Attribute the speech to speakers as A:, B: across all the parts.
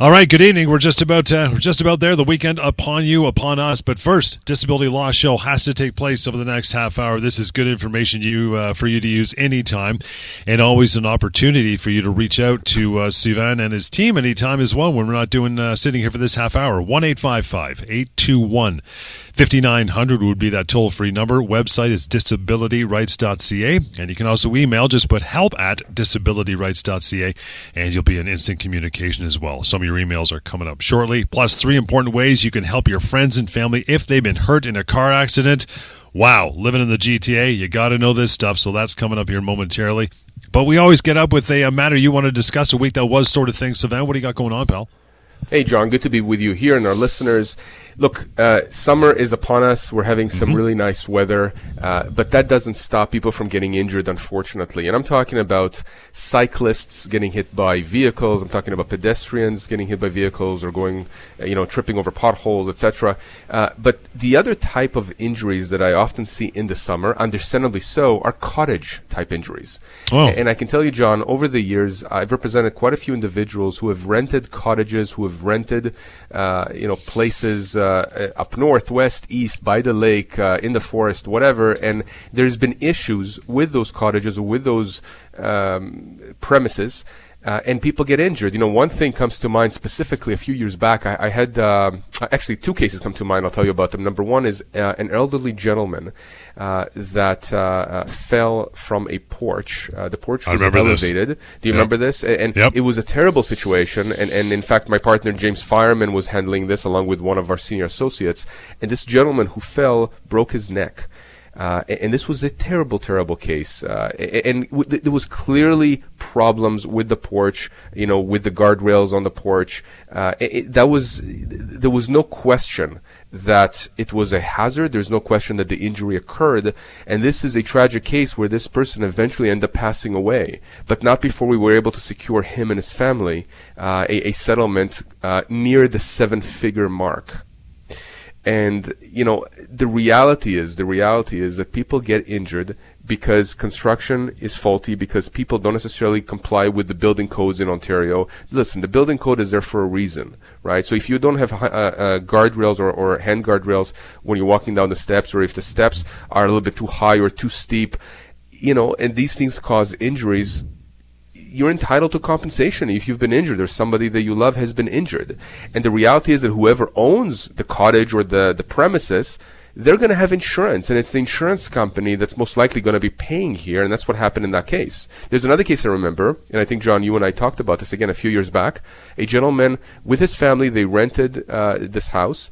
A: All right, good evening. We're just about uh, we're just about there. The weekend upon you, upon us. But first, Disability Law Show has to take place over the next half hour. This is good information you uh, for you to use anytime, and always an opportunity for you to reach out to uh, Sivan and his team anytime as well. When we're not doing uh, sitting here for this half hour, one eight five five eight two one. 5900 would be that toll free number. Website is disabilityrights.ca. And you can also email, just put help at disabilityrights.ca, and you'll be in instant communication as well. Some of your emails are coming up shortly. Plus, three important ways you can help your friends and family if they've been hurt in a car accident. Wow, living in the GTA, you got to know this stuff. So that's coming up here momentarily. But we always get up with a, a matter you want to discuss, a week that was sort of thing. Sivan, what do you got going on, pal?
B: Hey, John, good to be with you here and our listeners. Look, uh, summer is upon us. We're having some mm-hmm. really nice weather, uh, but that doesn't stop people from getting injured, unfortunately. And I'm talking about cyclists getting hit by vehicles. I'm talking about pedestrians getting hit by vehicles or going, uh, you know, tripping over potholes, etc. Uh, but the other type of injuries that I often see in the summer, understandably so, are cottage type injuries. Oh. And I can tell you, John, over the years, I've represented quite a few individuals who have rented cottages, who have rented, uh, you know, places uh, up north, west, east, by the lake, uh, in the forest, whatever. And there's been issues with those cottages with those um, premises uh, and people get injured. You know, one thing comes to mind specifically a few years back. I, I had uh, actually two cases come to mind. I'll tell you about them. Number one is uh, an elderly gentleman uh, that uh, uh, fell from a porch. the porch was elevated. This. Do you yep. remember this? And, yep. it was a terrible situation. And, and in fact, my partner James Fireman was handling this along with one of our senior associates. And this gentleman who fell broke his neck. Uh, and this was a terrible, terrible case. Uh, and w- there was clearly problems with the porch, you know, with the guardrails on the porch. Uh, it, that was, there was no question that it was a hazard. There's no question that the injury occurred. And this is a tragic case where this person eventually ended up passing away, but not before we were able to secure him and his family uh, a, a, settlement uh, near the seven figure mark. And, you know, the reality is, the reality is that people get injured because construction is faulty, because people don't necessarily comply with the building codes in Ontario. Listen, the building code is there for a reason, right? So if you don't have uh, uh, guardrails or, or hand guardrails when you're walking down the steps, or if the steps are a little bit too high or too steep, you know, and these things cause injuries you're entitled to compensation if you've been injured or somebody that you love has been injured. And the reality is that whoever owns the cottage or the, the premises, they're going to have insurance, and it's the insurance company that's most likely going to be paying here, and that's what happened in that case. There's another case I remember, and I think, John, you and I talked about this again a few years back. A gentleman with his family, they rented uh, this house,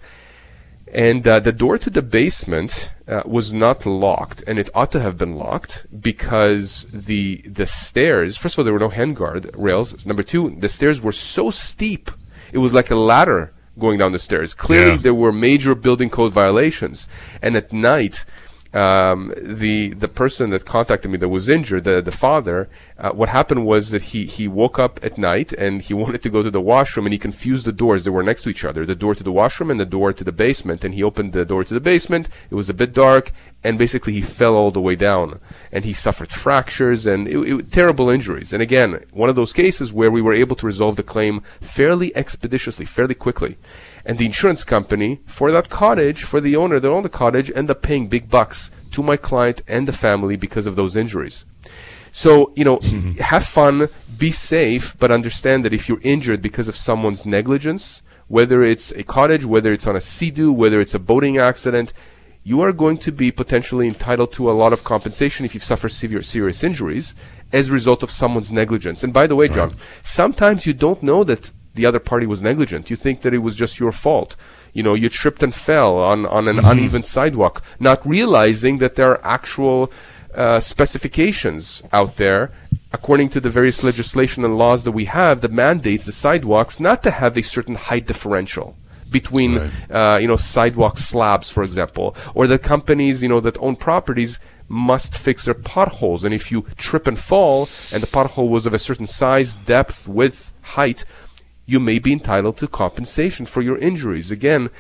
B: and uh, the door to the basement uh, was not locked, and it ought to have been locked because the the stairs. First of all, there were no handguard rails. Number two, the stairs were so steep; it was like a ladder going down the stairs. Clearly, yeah. there were major building code violations, and at night um, the the person that contacted me that was injured, the the father, uh, what happened was that he he woke up at night and he wanted to go to the washroom and he confused the doors. They were next to each other, the door to the washroom and the door to the basement. And he opened the door to the basement. It was a bit dark, and basically he fell all the way down and he suffered fractures and it, it, terrible injuries. And again, one of those cases where we were able to resolve the claim fairly expeditiously, fairly quickly and the insurance company for that cottage, for the owner that owned the cottage, end up paying big bucks to my client and the family because of those injuries. So, you know, have fun, be safe, but understand that if you're injured because of someone's negligence, whether it's a cottage, whether it's on a sea-doo, whether it's a boating accident, you are going to be potentially entitled to a lot of compensation if you've suffered severe, serious injuries as a result of someone's negligence. And by the way, John, right. sometimes you don't know that the other party was negligent. You think that it was just your fault. You know, you tripped and fell on, on an mm-hmm. uneven sidewalk, not realizing that there are actual uh, specifications out there, according to the various legislation and laws that we have, that mandates the sidewalks not to have a certain height differential between, right. uh, you know, sidewalk slabs, for example, or the companies, you know, that own properties must fix their potholes. And if you trip and fall, and the pothole was of a certain size, depth, width, height, you may be entitled to compensation for your injuries. Again,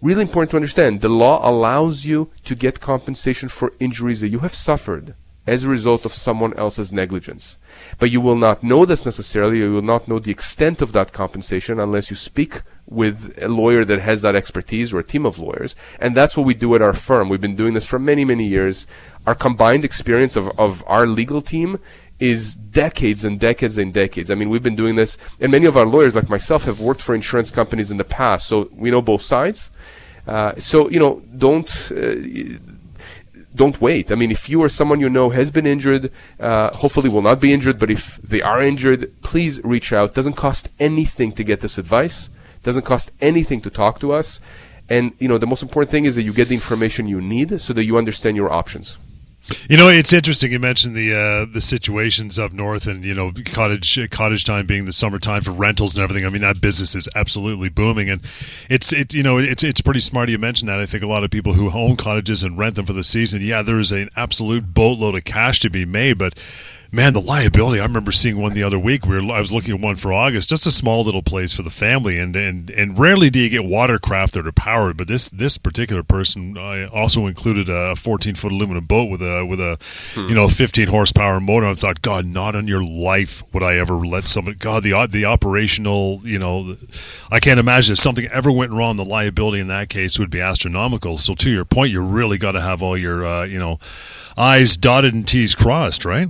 B: really important to understand the law allows you to get compensation for injuries that you have suffered as a result of someone else's negligence. But you will not know this necessarily, you will not know the extent of that compensation unless you speak with a lawyer that has that expertise or a team of lawyers. And that's what we do at our firm. We've been doing this for many, many years. Our combined experience of, of our legal team is decades and decades and decades. I mean, we've been doing this, and many of our lawyers, like myself, have worked for insurance companies in the past, so we know both sides. Uh, so, you know, don't. Uh, don't wait. I mean, if you or someone you know has been injured, uh, hopefully will not be injured, but if they are injured, please reach out. Doesn't cost anything to get this advice. Doesn't cost anything to talk to us. And, you know, the most important thing is that you get the information you need so that you understand your options.
A: You know, it's interesting. You mentioned the uh, the situations up north, and you know, cottage cottage time being the summertime for rentals and everything. I mean, that business is absolutely booming, and it's it you know it's it's pretty smart you mentioned that. I think a lot of people who own cottages and rent them for the season, yeah, there is an absolute boatload of cash to be made, but man, the liability. I remember seeing one the other week. We were, I was looking at one for August, just a small little place for the family, and and and rarely do you get watercraft that are powered. But this this particular person uh, also included a 14 foot aluminum boat with a with a hmm. you know 15 horsepower motor. I thought, God, not on your life would I ever let somebody. God, the the operational, you know, I can't imagine if something ever went wrong. The liability in that case would be astronomical. So to your point, you really got to have all your uh, you know I's dotted and T's crossed, right?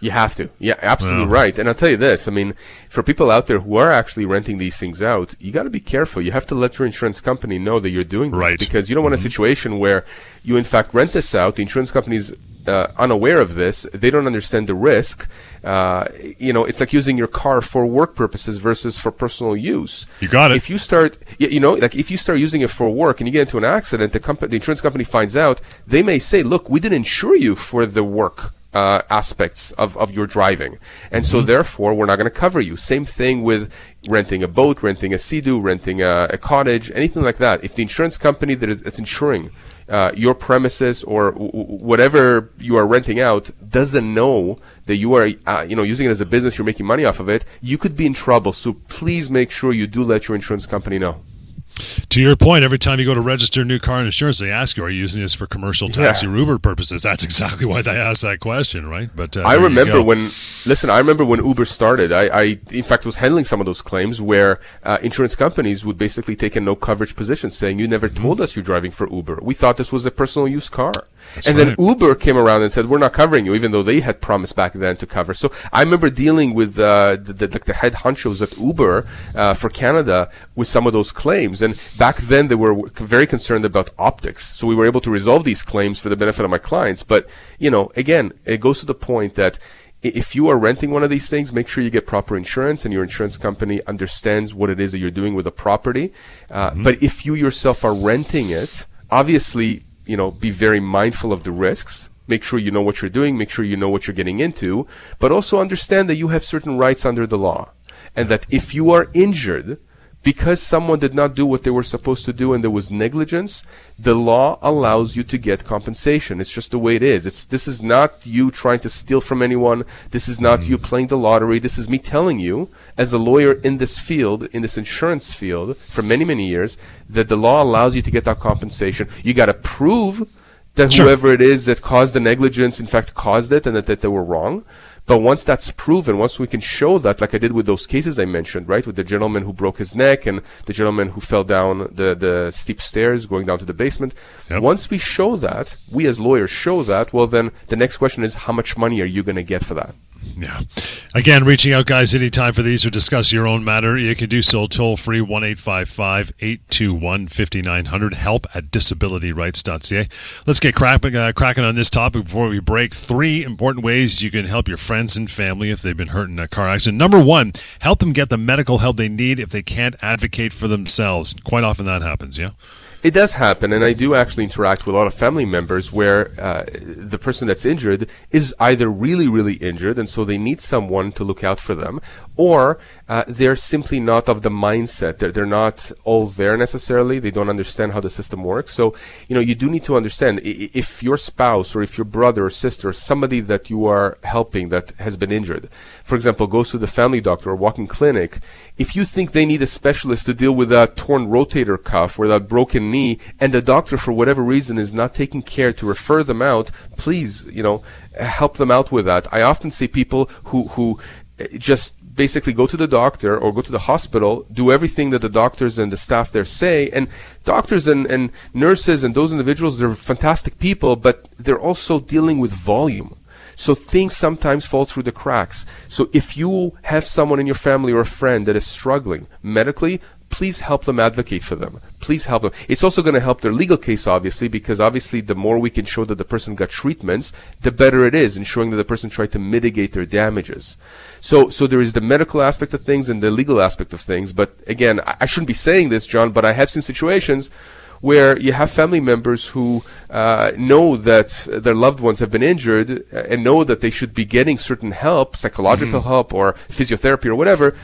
B: You have to. Yeah, absolutely right. And I'll tell you this. I mean, for people out there who are actually renting these things out, you got to be careful. You have to let your insurance company know that you're doing this
A: right.
B: because you don't want mm-hmm. a situation where you in fact rent this out. The insurance company's uh, unaware of this. They don't understand the risk. Uh, you know, it's like using your car for work purposes versus for personal use.
A: You got it.
B: If you start, you know, like if you start using it for work and you get into an accident, the company, the insurance company finds out, they may say, "Look, we didn't insure you for the work." Uh, aspects of, of your driving. And mm-hmm. so therefore, we're not going to cover you. Same thing with renting a boat, renting a sea-doo, renting a, a, cottage, anything like that. If the insurance company that is insuring uh, your premises or w- whatever you are renting out doesn't know that you are, uh, you know, using it as a business, you're making money off of it, you could be in trouble. So please make sure you do let your insurance company know.
A: To your point, every time you go to register a new car insurance, they ask you, "Are you using this for commercial taxi yeah. Uber purposes?" That's exactly why they ask that question, right?
B: But uh, I remember when, listen, I remember when Uber started. I, I, in fact, was handling some of those claims where uh, insurance companies would basically take a no coverage position, saying, "You never told mm-hmm. us you're driving for Uber. We thought this was a personal use car." That's and right. then Uber came around and said, "We're not covering you," even though they had promised back then to cover. So I remember dealing with uh, the, the, the, head honchos at Uber uh, for Canada with some of those claims, and back then they were very concerned about optics. So we were able to resolve these claims for the benefit of my clients. But you know, again, it goes to the point that if you are renting one of these things, make sure you get proper insurance and your insurance company understands what it is that you're doing with the property. Uh, mm-hmm. But if you yourself are renting it, obviously you know, be very mindful of the risks. Make sure you know what you're doing. Make sure you know what you're getting into. But also understand that you have certain rights under the law. And that if you are injured, because someone did not do what they were supposed to do and there was negligence, the law allows you to get compensation. It's just the way it is. It's this is not you trying to steal from anyone. This is not mm-hmm. you playing the lottery. This is me telling you, as a lawyer in this field, in this insurance field, for many many years, that the law allows you to get that compensation. You got to prove that sure. whoever it is that caused the negligence, in fact, caused it, and that, that they were wrong. But once that's proven, once we can show that, like I did with those cases I mentioned, right, with the gentleman who broke his neck and the gentleman who fell down the, the steep stairs going down to the basement, yep. once we show that, we as lawyers show that, well, then the next question is how much money are you going to get for that?
A: Yeah. Again, reaching out, guys, anytime for these or discuss your own matter, you can do so toll free 1 821 5900. Help at disabilityrights.ca. Let's get cracking, uh, cracking on this topic before we break. Three important ways you can help your friends and family if they've been hurt in a car accident. Number one, help them get the medical help they need if they can't advocate for themselves. Quite often that happens, yeah?
B: It does happen, and I do actually interact with a lot of family members where uh, the person that's injured is either really, really injured, and so they need someone to look out for them, or uh, they're simply not of the mindset. They're, they're not all there necessarily. They don't understand how the system works. So, you know, you do need to understand if your spouse or if your brother or sister, or somebody that you are helping that has been injured, for example, goes to the family doctor or walking clinic, if you think they need a specialist to deal with that torn rotator cuff or that broken knee, and the doctor, for whatever reason, is not taking care to refer them out, please, you know, help them out with that. I often see people who, who uh, just basically go to the doctor or go to the hospital, do everything that the doctors and the staff there say. And doctors and, and nurses and those individuals, they're fantastic people, but they're also dealing with volume. So things sometimes fall through the cracks. So if you have someone in your family or a friend that is struggling medically, please help them advocate for them. Please help them. It's also going to help their legal case, obviously, because obviously the more we can show that the person got treatments, the better it is in showing that the person tried to mitigate their damages. So, so there is the medical aspect of things and the legal aspect of things. But again, I, I shouldn't be saying this, John, but I have seen situations where you have family members who uh, know that their loved ones have been injured and know that they should be getting certain help, psychological mm-hmm. help or physiotherapy or whatever,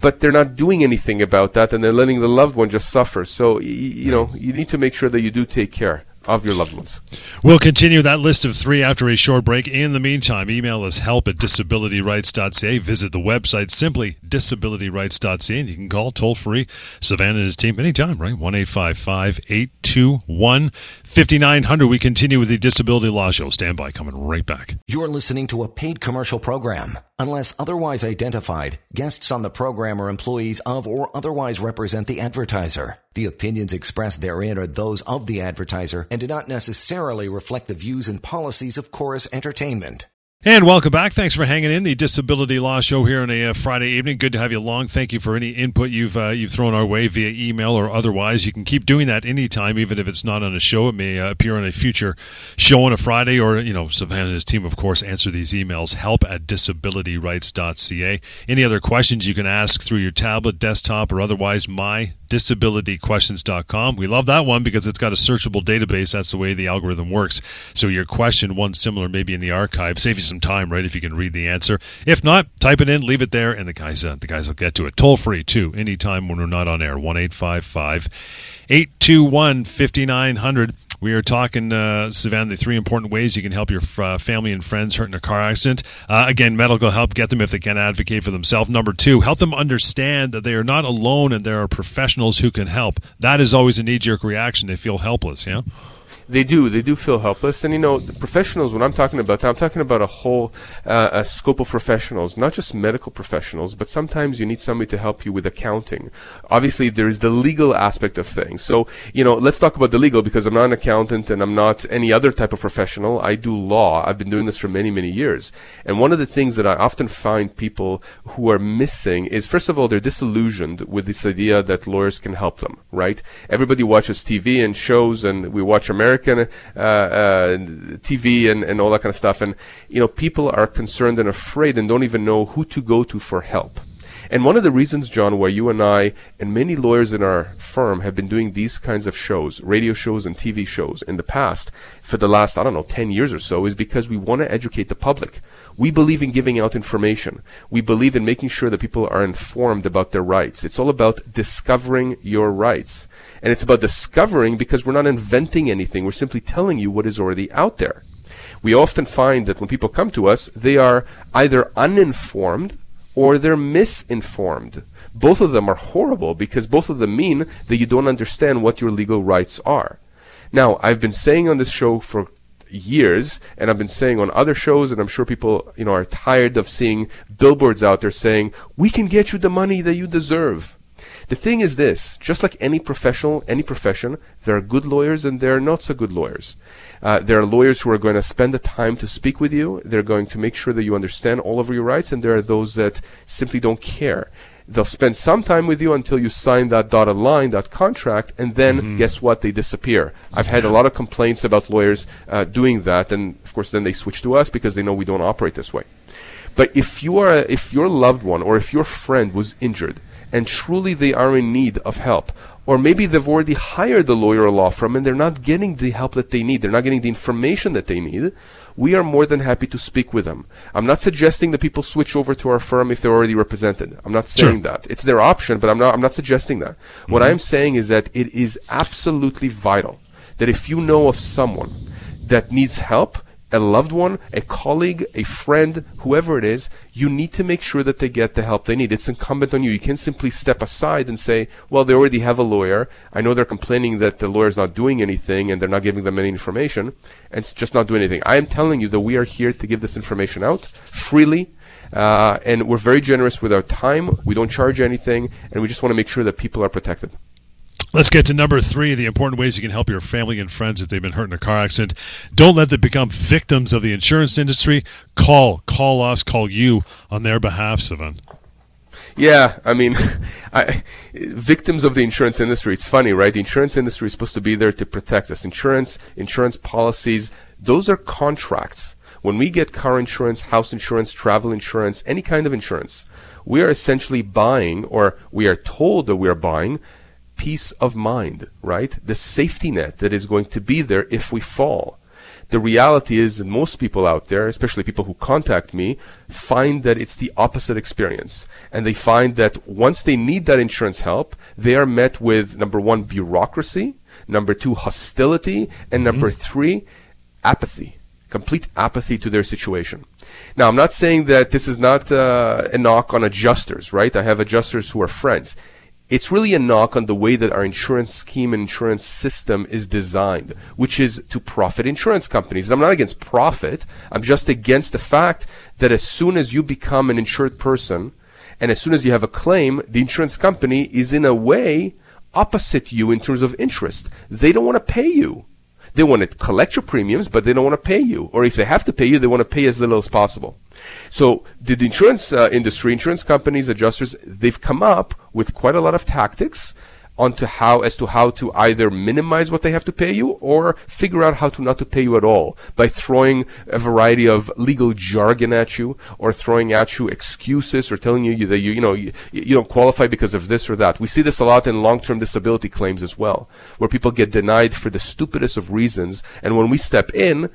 B: but they're not doing anything about that, and they're letting the loved one just suffer. So you know you need to make sure that you do take care of your loved ones.
A: We'll continue that list of three after a short break. In the meantime, email us help at disabilityrights.ca. Visit the website simply disabilityrights.ca, and you can call toll free Sivan and his team anytime, right? 1 821 5900. We continue with the Disability Law Show. Stand by, coming right back.
C: You're listening to a paid commercial program. Unless otherwise identified, guests on the program are employees of or otherwise represent the advertiser. The opinions expressed therein are those of the advertiser and do not necessarily reflect the views and policies of Chorus Entertainment.
A: And welcome back. Thanks for hanging in the Disability Law Show here on a uh, Friday evening. Good to have you along. Thank you for any input you've uh, you've thrown our way via email or otherwise. You can keep doing that anytime, even if it's not on a show. It may uh, appear on a future show on a Friday, or you know, Sivan and his team, of course, answer these emails. Help at disabilityrights.ca. Any other questions you can ask through your tablet, desktop, or otherwise. My disabilityquestions.com. We love that one because it's got a searchable database. That's the way the algorithm works. So your question, one similar, maybe in the archive, save you some time, right? If you can read the answer. If not, type it in, leave it there, and the guys, uh, the guys will get to it. Toll free too, anytime when we're not on air. One eight five five eight two one fifty nine hundred. We are talking, uh, Sivan, the three important ways you can help your uh, family and friends hurt in a car accident. Uh, again, medical help, get them if they can't advocate for themselves. Number two, help them understand that they are not alone and there are professionals who can help. That is always a knee jerk reaction. They feel helpless, yeah?
B: They do. They do feel helpless. And you know, the professionals. When I'm talking about that, I'm talking about a whole uh, a scope of professionals, not just medical professionals, but sometimes you need somebody to help you with accounting. Obviously, there is the legal aspect of things. So you know, let's talk about the legal because I'm not an accountant and I'm not any other type of professional. I do law. I've been doing this for many, many years. And one of the things that I often find people who are missing is, first of all, they're disillusioned with this idea that lawyers can help them. Right? Everybody watches TV and shows, and we watch American American uh, uh, TV and, and all that kind of stuff. And, you know, people are concerned and afraid and don't even know who to go to for help. And one of the reasons, John, why you and I and many lawyers in our firm have been doing these kinds of shows, radio shows and TV shows in the past for the last, I don't know, 10 years or so is because we want to educate the public. We believe in giving out information. We believe in making sure that people are informed about their rights. It's all about discovering your rights. And it's about discovering because we're not inventing anything. We're simply telling you what is already out there. We often find that when people come to us, they are either uninformed or they're misinformed. Both of them are horrible because both of them mean that you don't understand what your legal rights are. Now, I've been saying on this show for years, and I've been saying on other shows, and I'm sure people, you know, are tired of seeing billboards out there saying, "We can get you the money that you deserve." The thing is this just like any professional, any profession, there are good lawyers and there are not so good lawyers. Uh, there are lawyers who are going to spend the time to speak with you. They're going to make sure that you understand all of your rights, and there are those that simply don't care. They'll spend some time with you until you sign that dotted line, that contract, and then mm-hmm. guess what? They disappear. I've had a lot of complaints about lawyers uh, doing that, and of course, then they switch to us because they know we don't operate this way. But if you are, if your loved one or if your friend was injured, and truly they are in need of help. Or maybe they've already hired a lawyer or law firm and they're not getting the help that they need. They're not getting the information that they need. we are more than happy to speak with them. I'm not suggesting that people switch over to our firm if they're already represented. I'm not saying
A: Sure.
B: that. It's their option, but I'm not I'm not suggesting that. What mm-hmm. I'm saying is that it is absolutely vital that if you know of someone that needs help, a loved one, a colleague, a friend, whoever it is, you need to make sure that they get the help they need. It's incumbent on you. You can't simply step aside and say, well, they already have a lawyer. I know they're complaining that the lawyer's not doing anything and they're not giving them any information and just not doing anything. I am telling you that we are here to give this information out freely. Uh, and we're very generous with our time. We don't charge anything, and we just want to make sure that people are protected.
A: Let's get to number three the important ways you can help your family and friends if they've been hurt in a car accident. Don't let them become victims of the insurance industry. Call, call us, call you on their behalf, Sivan.
B: Yeah, I mean, I, victims of the insurance industry. It's funny, right? The insurance industry is supposed to be there to protect us. Insurance, insurance policies, those are contracts. When we get car insurance, house insurance, travel insurance, any kind of insurance, we are essentially buying, or we are told that we are buying, peace of mind, right? The safety net that is going to be there if we fall. The reality is that most people out there, especially people who contact me, find that it's the opposite experience. And they find that once they need that insurance help, they are met with number one, bureaucracy, number two, hostility, and number three, apathy. Complete apathy to their situation. Now, I'm not saying that this is not uh, a knock on adjusters, right? I have adjusters who are friends it's really a knock on the way that our insurance scheme and insurance system is designed, which is to profit insurance companies. And I'm not against profit. I'm just against the fact that as soon as you become an insured person and as soon as you have a claim, the insurance company is in a way opposite you in terms of interest. They don't want to pay you. They want to collect your premiums, but they don't want to pay you. Or if they have to pay you, they want to pay as little as possible. So the, the insurance uh, industry, insurance companies, adjusters, they've come up with quite a lot of tactics onto how as to how to either minimize what they have to pay you or figure out how to not to pay you at all by throwing a variety of legal jargon at you or throwing at you excuses or telling you that you you know you, you don't qualify because of this or that. We see this a lot in long-term disability claims as well, where people get denied for the stupidest of reasons, and when we step in,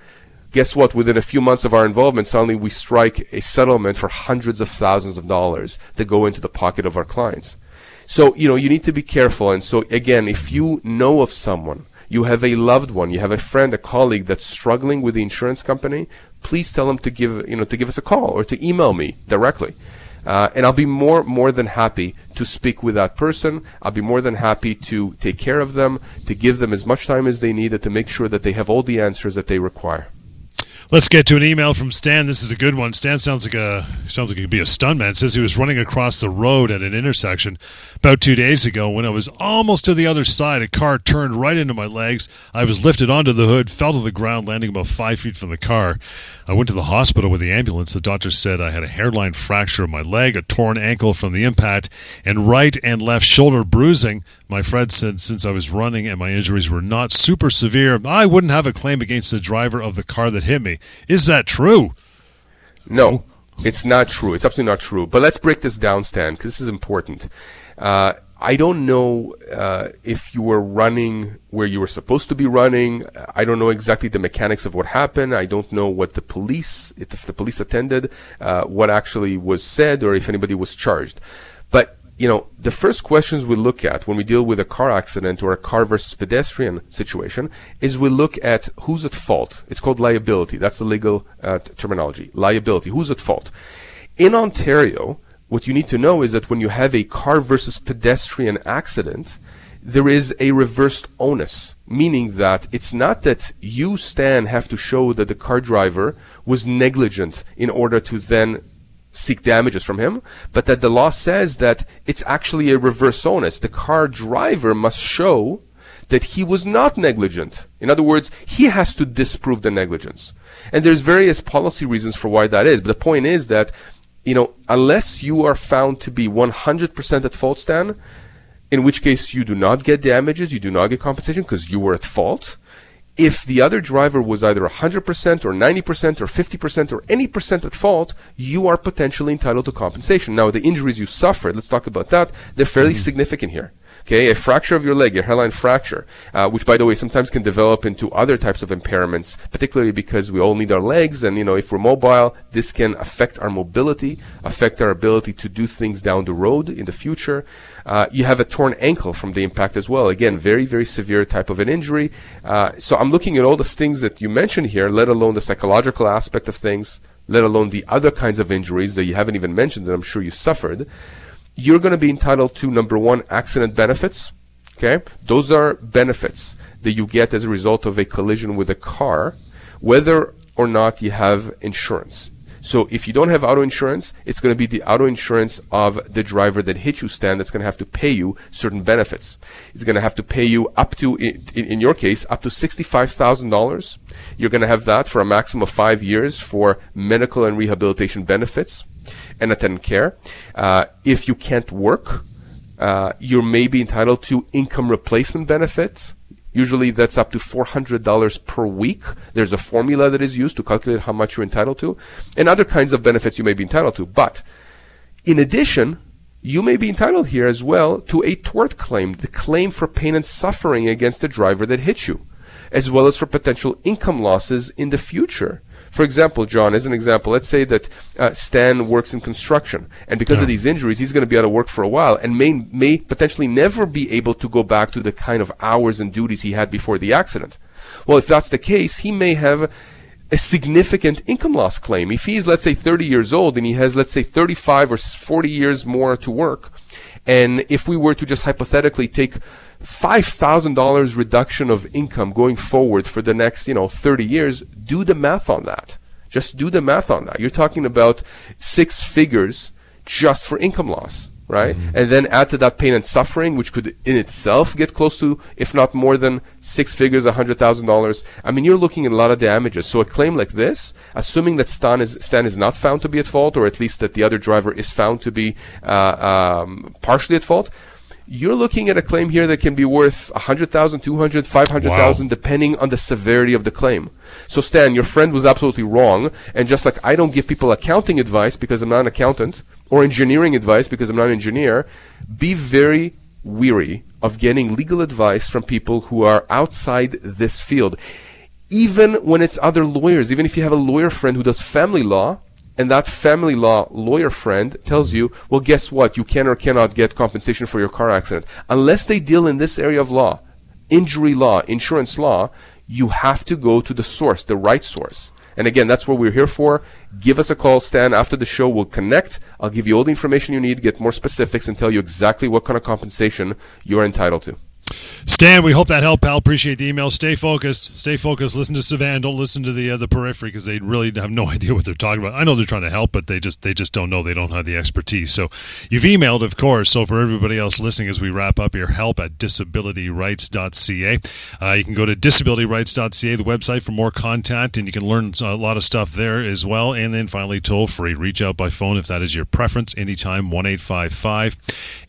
B: guess what? Within a few months of our involvement, suddenly we strike a settlement for hundreds of thousands of dollars that go into the pocket of our clients. So, you know, you need to be careful. And so, again, if you know of someone, you have a loved one, you have a friend, a colleague that's struggling with the insurance company, please tell them to give, you know, to give us a call or to email me directly. Uh, and I'll be more more than happy to speak with that person. I'll be more than happy to take care of them, to give them as much time as they need, and to make sure that they have all the answers that they require.
A: Let's get to an email from Stan. This is a good one. Stan sounds like a sounds like he could be a stuntman. Says he was running across the road at an intersection about two days ago when I was almost to the other side. A car turned right into my legs. I was lifted onto the hood, fell to the ground, landing about five feet from the car. I went to the hospital with the ambulance. The doctor said I had a hairline fracture of my leg, a torn ankle from the impact, and right and left shoulder bruising. My friend said since I was running and my injuries were not super severe, I wouldn't have a claim against the driver of the car that hit me. Is that true?
B: No, it's not true. It's absolutely not true. But let's break this down, Stan, because this is important. Uh, I don't know uh, if you were running where you were supposed to be running. I don't know exactly the mechanics of what happened. I don't know what the police, if the police attended, uh, what actually was said, or if anybody was charged. You know, the first questions we look at when we deal with a car accident or a car versus pedestrian situation is we look at who's at fault. It's called liability. That's the legal uh, t- terminology. Liability. Who's at fault? In Ontario, what you need to know is that when you have a car versus pedestrian accident, there is a reversed onus, meaning that it's not that you, Stan, have to show that the car driver was negligent in order to then seek damages from him, but that the law says that it's actually a reverse onus. The car driver must show that he was not negligent. In other words, he has to disprove the negligence. And there's various policy reasons for why that is. But the point is that, you know, unless you are found to be 100% at fault, Stan, in which case you do not get damages, you do not get compensation because you were at fault. If the other driver was either 100% or 90% or 50% or any percent at fault, you are potentially entitled to compensation. Now, the injuries you suffered, let's talk about that, they're fairly mm-hmm. significant here. Okay, a fracture of your leg, a hairline fracture, uh, which by the way sometimes can develop into other types of impairments, particularly because we all need our legs, and you know if we're mobile, this can affect our mobility, affect our ability to do things down the road in the future. Uh, you have a torn ankle from the impact as well. Again, very very severe type of an injury. Uh, so I'm looking at all the things that you mentioned here, let alone the psychological aspect of things, let alone the other kinds of injuries that you haven't even mentioned that I'm sure you suffered you're going to be entitled to number one, accident benefits. Okay. Those are benefits that you get as a result of a collision with a car, whether or not you have insurance. So if you don't have auto insurance, it's going to be the auto insurance of the driver that hit you, Stan, that's going to have to pay you certain benefits. It's going to have to pay you up to, in, in your case, up to $65,000. You're going to have that for a maximum of five years for medical and rehabilitation benefits and attendant care. Uh, if you can't work, uh, you may be entitled to income replacement benefits. Usually that's up to $400 per week. There's a formula that is used to calculate how much you're entitled to and other kinds of benefits you may be entitled to. But in addition, you may be entitled here as well to a tort claim, the claim for pain and suffering against the driver that hit you, as well as for potential income losses in the future. For example, John, as an example, let's say that uh, Stan works in construction, and because yeah. of these injuries, he's going to be out of work for a while, and may may potentially never be able to go back to the kind of hours and duties he had before the accident. Well, if that's the case, he may have a significant income loss claim. If he's, let's say, 30 years old and he has, let's say, 35 or 40 years more to work, and if we were to just hypothetically take $5,000 reduction of income going forward for the next, you know, 30 years, do the math on that. Just do the math on that. You're talking about six figures just for income loss, right? Mm-hmm. And then add to that pain and suffering, which could in itself get close to, if not more than six figures, $100,000. I mean, you're looking at a lot of damages. So a claim like this, assuming that Stan is, Stan is not found to be at fault, or at least that the other driver is found to be uh, um, partially at fault, you're looking at a claim here that can be worth 100,000, 200, 500,000 wow. depending on the severity of the claim. So Stan, your friend was absolutely wrong and just like I don't give people accounting advice because I'm not an accountant or engineering advice because I'm not an engineer, be very weary of getting legal advice from people who are outside this field. Even when it's other lawyers, even if you have a lawyer friend who does family law, and that family law lawyer friend tells you, well, guess what? You can or cannot get compensation for your car accident. Unless they deal in this area of law, injury law, insurance law, you have to go to the source, the right source. And again, that's what we're here for. Give us a call, Stan. After the show, we'll connect. I'll give you all the information you need, get more specifics, and tell you exactly what kind of compensation you're entitled to.
A: Stan, we hope that helped, pal. Appreciate the email. Stay focused. Stay focused. Listen to Sivan. Don't listen to the uh, the periphery because they really have no idea what they're talking about. I know they're trying to help, but they just they just don't know. They don't have the expertise. So you've emailed, of course. So for everybody else listening, as we wrap up here, help at disabilityrights.ca. Uh, you can go to disabilityrights.ca, the website, for more content, and you can learn a lot of stuff there as well. And then finally, toll free. Reach out by phone if that is your preference. Anytime, one eight five five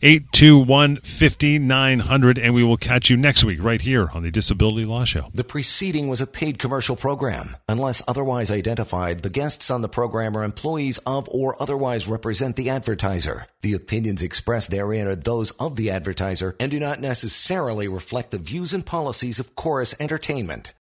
A: eight two one fifty nine hundred, and we will catch you next week right here on the Disability Law Show.
C: The preceding was a paid commercial program. Unless otherwise identified, the guests on the program are employees of or otherwise represent the advertiser. The opinions expressed therein are those of the advertiser and do not necessarily reflect the views and policies of Chorus Entertainment.